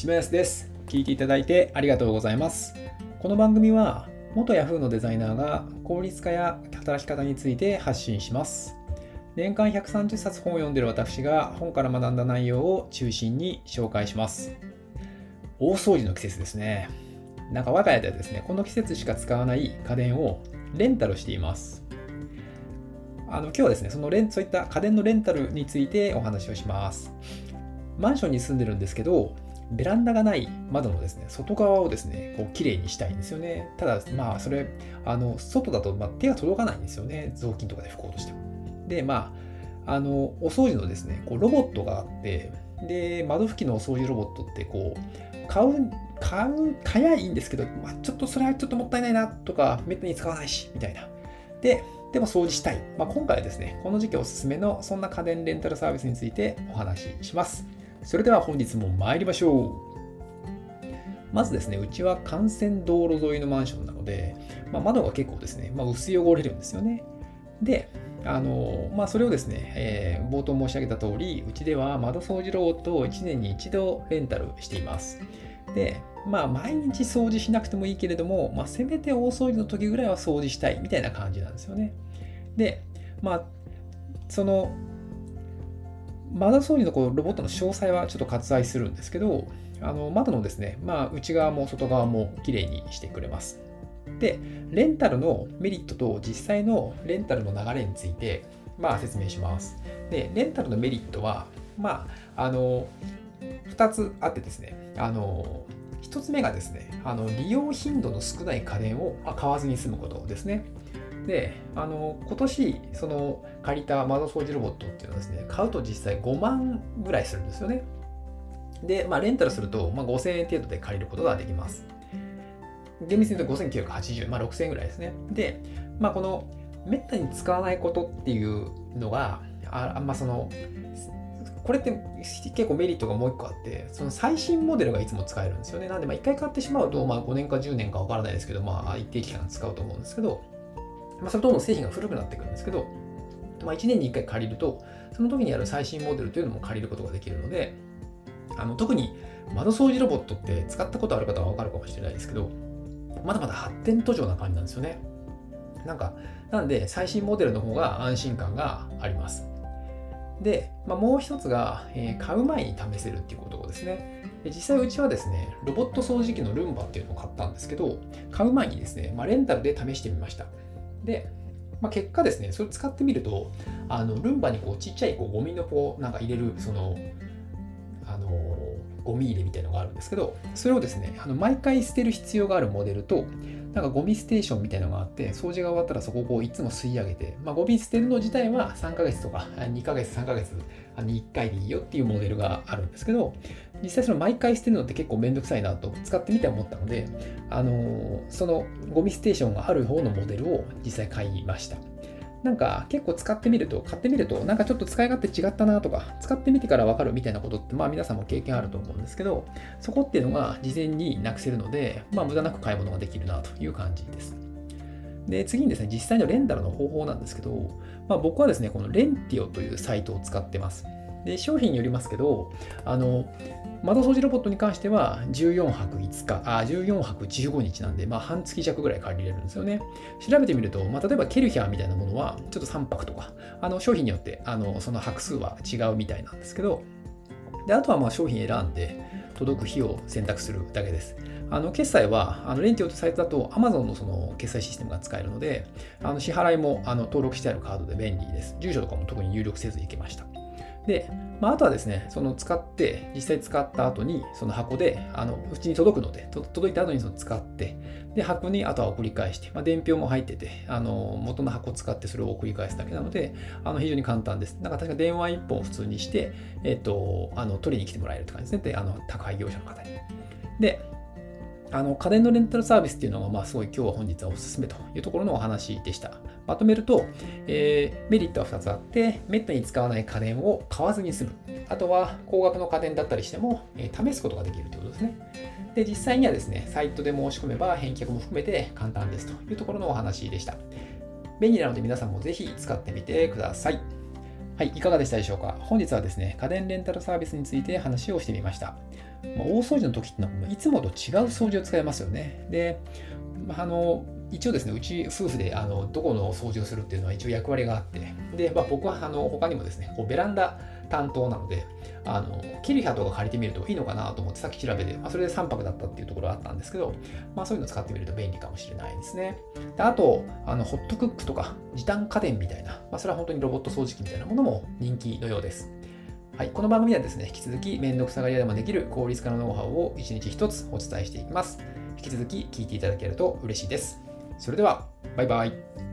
島安です。聞いていただいてありがとうございます。この番組は元 Yahoo のデザイナーが効率化や働き方について発信します。年間130冊本を読んでる私が本から学んだ内容を中心に紹介します。大掃除の季節ですね。なんか我が家ではですね、この季節しか使わない家電をレンタルしています。あの今日はですね、そのレンそういった家電のレンタルについてお話をします。マンションに住んでるんですけど、ベランダがない窓のですね、外側をですね、こう綺麗にしたいんですよね。ただ、まあ、それ、あの、外だと、まあ、手が届かないんですよね。雑巾とかで拭こうとしても。で、まあ、あの、お掃除のですね、こうロボットがあって、で、窓拭きのお掃除ロボットって、こう、買う、買う、買やいいんですけど、まあ、ちょっとそれはちょっともったいないなとか、めったに使わないし、みたいな。で、でも掃除したい。まあ、今回はですね、この時期おすすめのそんな家電レンタルサービスについてお話しします。それでは本日も参りましょう。まずですね、うちは幹線道路沿いのマンションなので、まあ、窓が結構ですね、まあ、薄汚れるんですよね。で、あのまあ、それをですね、えー冒頭申し上げた通り、うちでは窓掃除ロボットを1年に1度レンタルしています。で、まあ、毎日掃除しなくてもいいけれども、まあ、せめて大掃除の時ぐらいは掃除したいみたいな感じなんですよね。で、まあ、その、窓掃除のこうロボットの詳細はちょっと割愛するんですけど、あの窓のですね、まあ、内側も外側もきれいにしてくれます。で、レンタルのメリットと実際のレンタルの流れについて、まあ、説明します。で、レンタルのメリットは、まあ、あの、2つあってですね、あの、1つ目がですね、あの利用頻度の少ない家電を買わずに済むことですね。で、あの今年その借りた窓掃除ロボットっていうのはですね、買うと実際5万ぐらいするんですよね。で、まあ、レンタルすると、まあ、5000円程度で借りることができます。厳密に言うと5980、まあ、6000円ぐらいですね。で、まあ、このめったに使わないことっていうのが、ああんまその、これって結構メリットがもう一個あって、その最新モデルがいつも使えるんですよね。なんで、ま、1回買ってしまうと、まあ、5年か10年かわからないですけど、まあ、一定期間使うと思うんですけど、まあ、それとどんどん製品が古くなってくるんですけど、まあ、1年に1回借りると、その時にある最新モデルというのも借りることができるので、あの特に窓掃除ロボットって使ったことある方はわかるかもしれないですけど、まだまだ発展途上な感じなんですよね。なんか、なんで最新モデルの方が安心感があります。で、まあ、もう一つが、えー買う前に試せるっていうことですね。で実際うちはですね、ロボット掃除機のルンバっていうのを買ったんですけど、買う前にですね、まあ、レンタルで試してみました。で、まあ、結果ですね、それ使ってみると、あのルンバにこうちっちゃいこうゴミのこうなんか入れる、その、あのゴミ入れみたいのがあるんですけど、それをですね、あの毎回捨てる必要があるモデルと、なんかゴミステーションみたいのがあって、掃除が終わったらそこをこういつも吸い上げて、まあ、ゴミ捨てるの自体は3ヶ月とか2ヶ月、3ヶ月に1回でいいよっていうモデルがあるんですけど、実際その毎回捨てるのって結構めんどくさいなと使ってみて思ったので、あのそのゴミステーションがある方のモデルを実際買いました。なんか結構使ってみると、買ってみると、なんかちょっと使い勝手違ったなとか、使ってみてからわかるみたいなことって、まあ皆さんも経験あると思うんですけど、そこっていうのが事前になくせるので、まあ無駄なく買い物ができるなという感じです。で、次にですね、実際のレンタルの方法なんですけど、まあ僕はですね、このレンティオというサイトを使ってます。で、商品によりますけど、あの、窓掃除ロボットに関しては14泊5日、あ、14泊15日なんで、まあ半月弱ぐらい借りれるんですよね。調べてみると、まあ、例えばケルヒャーみたいなものはちょっと3泊とか、あの商品によってあのその泊数は違うみたいなんですけど、であとはまあ商品選んで届く日を選択するだけです。あの決済はあのレンティオとサイトだと Amazon のその決済システムが使えるので、あの支払いもあの登録してあるカードで便利です。住所とかも特に入力せずいけました。で、まあ、あとはですね、その使って、実際使った後に、その箱で、あのうちに届くので、届いた後にその使って、で、箱にあとは送り返して、まあ、伝票も入ってて、あの元の箱を使ってそれを送り返すだけなので、あの非常に簡単です。なんか確か電話一本普通にして、えっ、と、あの取りに来てもらえるって感じですね。で、あの宅配業者の方に。で、あの家電のレンタルサービスっていうのが、まあ、すごい今日は本日はおすすめというところのお話でした。まとめると、えーメリットは2つあって、めったに使わない家電を買わずに済む。あとは、高額の家電だったりしても、えー試すことができるということですね。で、実際にはですね、サイトで申し込めば返却も含めて簡単ですというところのお話でした。便利なので皆さんもぜひ使ってみてください。はい、いかがでしたでしょうか？本日はですね、家電レンタルサービスについて話をしてみました。まあ、大掃除の時ってのは、いつもと違う掃除を使いますよね。で、あ、の、一応ですね、うち夫婦であのどこの掃除をするっていうのは一応役割があって、で、まあ、僕はあの他にもですね、こうベランダ担当なので、あのキリハとか借りてみるといいのかなと思ってさっき調べて、まあ、それで3泊だったっていうところがあったんですけど、まあ、そういうの使ってみると便利かもしれないですね。であと、あのホットクックとか時短家電みたいな、まあ、それは本当にロボット掃除機みたいなものも人気のようです。はい、この番組ではですね、引き続き面倒くさがり屋でもできる効率化のノウハウを1日1つお伝えしていきます。引き続き聞いていただけると嬉しいです。それでは、バイバイ。